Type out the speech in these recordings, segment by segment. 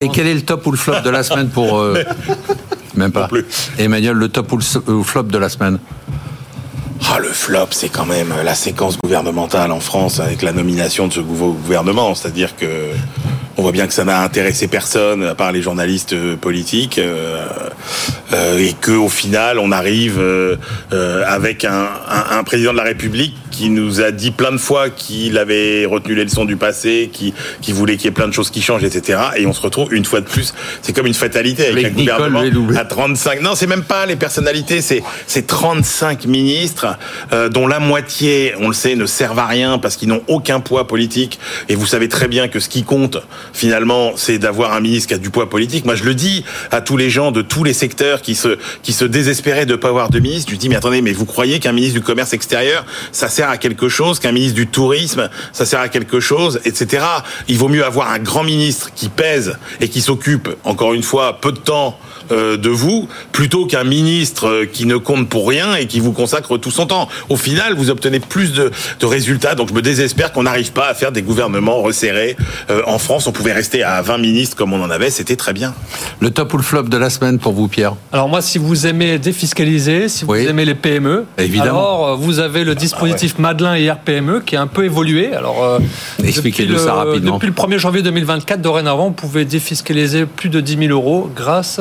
Et quel est le top ou le flop de la semaine pour... euh, Même pas. Emmanuel, le top ou le flop de la semaine? Ah, le flop, c'est quand même la séquence gouvernementale en France avec la nomination de ce nouveau gouvernement. C'est-à-dire que on voit bien que ça n'a intéressé personne à part les journalistes euh, politiques euh, euh, et que au final on arrive euh, euh, avec un, un- un président de la République qui nous a dit plein de fois qu'il avait retenu les leçons du passé, qui, qui voulait qu'il y ait plein de choses qui changent, etc. Et on se retrouve une fois de plus, c'est comme une fatalité avec, Avec un Nicole gouvernement à 35. Non, c'est même pas les personnalités, c'est c'est 35 ministres euh, dont la moitié, on le sait, ne servent à rien parce qu'ils n'ont aucun poids politique. Et vous savez très bien que ce qui compte finalement, c'est d'avoir un ministre qui a du poids politique. Moi, je le dis à tous les gens de tous les secteurs qui se qui se désespéraient de pas avoir de ministre. Je dis mais attendez, mais vous croyez qu'un ministre du commerce extérieur, ça sert à quelque chose, qu'un ministre du tourisme, ça sert à quelque chose, etc. Il vaut mieux avoir un grand ministre qui pèse et qui s'occupe, encore une fois, peu de temps euh, de vous, plutôt qu'un ministre euh, qui ne compte pour rien et qui vous consacre tout son temps. Au final, vous obtenez plus de, de résultats. Donc je me désespère qu'on n'arrive pas à faire des gouvernements resserrés. Euh, en France, on pouvait rester à 20 ministres comme on en avait, c'était très bien. Le top ou le flop de la semaine pour vous, Pierre Alors moi, si vous aimez défiscaliser, si vous Oui. aimez les PME, Évidemment. alors euh, vous avez le dispositif Madelin et RPME qui a un peu évolué. Alors euh, Expliquez-nous depuis ça rapidement. Depuis le 1er janvier 2024, dorénavant, vous pouvez défiscaliser plus de 10 000 euros grâce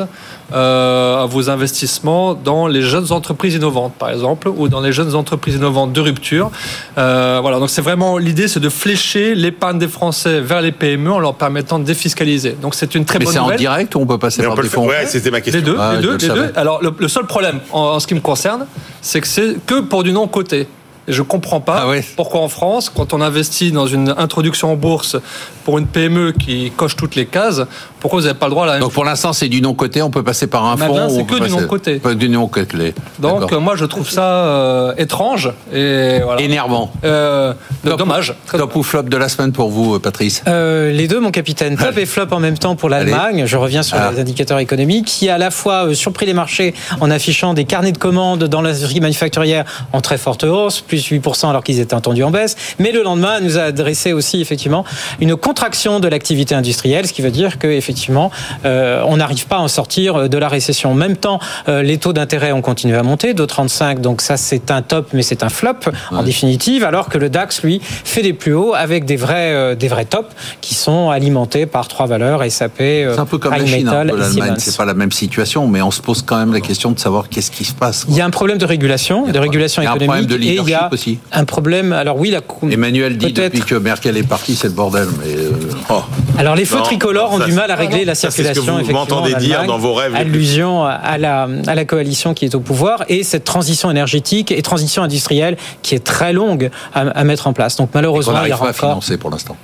à vos investissements dans les jeunes entreprises innovantes, par exemple, ou dans les jeunes entreprises innovantes de rupture. Euh, voilà, donc c'est vraiment l'idée, c'est de flécher l'épargne des Français vers les PME en leur permettant de défiscaliser. Donc c'est une très Mais bonne c'est en nouvelle. direct ou on peut passer Mais par des fonds Ouais, c'était ma question. Les deux, Ah, les deux, le les savais. deux. Alors le, le seul problème en, en ce qui me concerne, c'est que c'est que pour du non coté. Et je comprends pas Ah ouais. pourquoi en France, quand on investit dans une introduction en bourse pour une PME qui coche toutes les cases, pourquoi vous n'avez pas le droit à la même Donc pour l'instant, c'est du non-coté, on peut passer par un Madelin, fonds. c'est que du. Pas du non-coté. Donc moi je trouve ça euh, étrange et voilà. Énervant. Euh, Top- dommage. Top ou flop de la semaine pour vous, Patrice? Euh, les deux, mon capitaine. Top et flop en même temps pour l'Allemagne. Je reviens sur Ah. les indicateurs économiques qui a à la fois euh, surpris les marchés en affichant des carnets de commandes dans l'industrie manufacturière en très forte hausse, plus 8% alors qu'ils étaient entendus en baisse. Mais le lendemain nous a adressé aussi effectivement une contraction de l'activité industrielle, ce qui veut dire que effectivement euh, on n'arrive pas à en sortir euh, de la récession. En même temps, euh, les taux d'intérêt ont continué à monter, de 35, donc ça c'est un top, mais c'est un flop en définitive, alors que le DAX lui fait des plus hauts avec des vrais euh, des vrais tops qui sont alimentés par trois valeurs SAP, C'est un peu comme la Chine, un Metal peu et l'Allemagne. C'est pas la même situation, mais on se pose quand même la question de savoir qu'est-ce qui se passe. Il y a un problème de régulation, de régulation a économique, et il y leadership a aussi. un problème. Alors oui, la Emmanuel dit depuis que Merkel est partie, c'est le bordel. Mais euh, Oh. Alors les feux Non, tricolores ont ça, du mal à régler la ça, c'est ce que circulation. vous effectivement, m'entendez en dire dans vos rêves Allusion à la, à la coalition qui est au pouvoir et cette transition énergétique et transition industrielle qui est très longue à, à mettre en place. Donc malheureusement, il y aura pas à financer pour l'instant.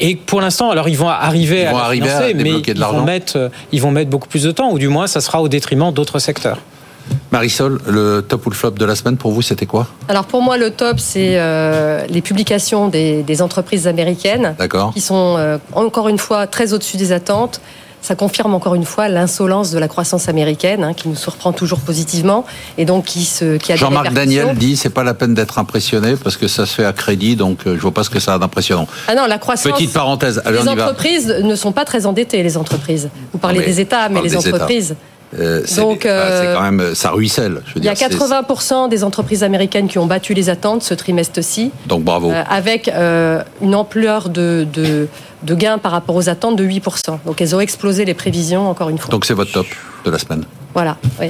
Et pour l'instant, alors ils vont arriver Ils vont à arriver à financer, mais ils vont mettre, euh, ils vont mettre beaucoup plus de temps, ou du moins, ça sera au détriment d'autres secteurs. Marisol, le top ou le flop de la semaine pour vous, c'était quoi Alors pour moi, le top, c'est euh, les publications des, des entreprises américaines qui sont euh, encore une fois très au-dessus des attentes. Ça confirme encore une fois l'insolence de la croissance américaine, hein, qui nous surprend toujours positivement, et donc qui, se, qui a Jean-Marc. Daniel dit c'est pas la peine d'être impressionné parce que ça se fait à crédit, donc euh, je vois pas ce que ça a d'impressionnant. Ah non, la croissance. Petite parenthèse, allez, les entreprises ne sont pas très endettées, les entreprises. Vous parlez mais des États, mais les États. Euh, Donc, bah, c'est euh, quand même ça ruisselle. Je veux Il y a dire, c'est- 80% des entreprises américaines qui ont battu les attentes ce trimestre-ci. Donc bravo. Euh, avec euh, une ampleur de, de, de gains par rapport aux attentes de 8%. Donc elles ont explosé les prévisions, encore une fois. Donc c'est votre top de la semaine. Voilà. oui.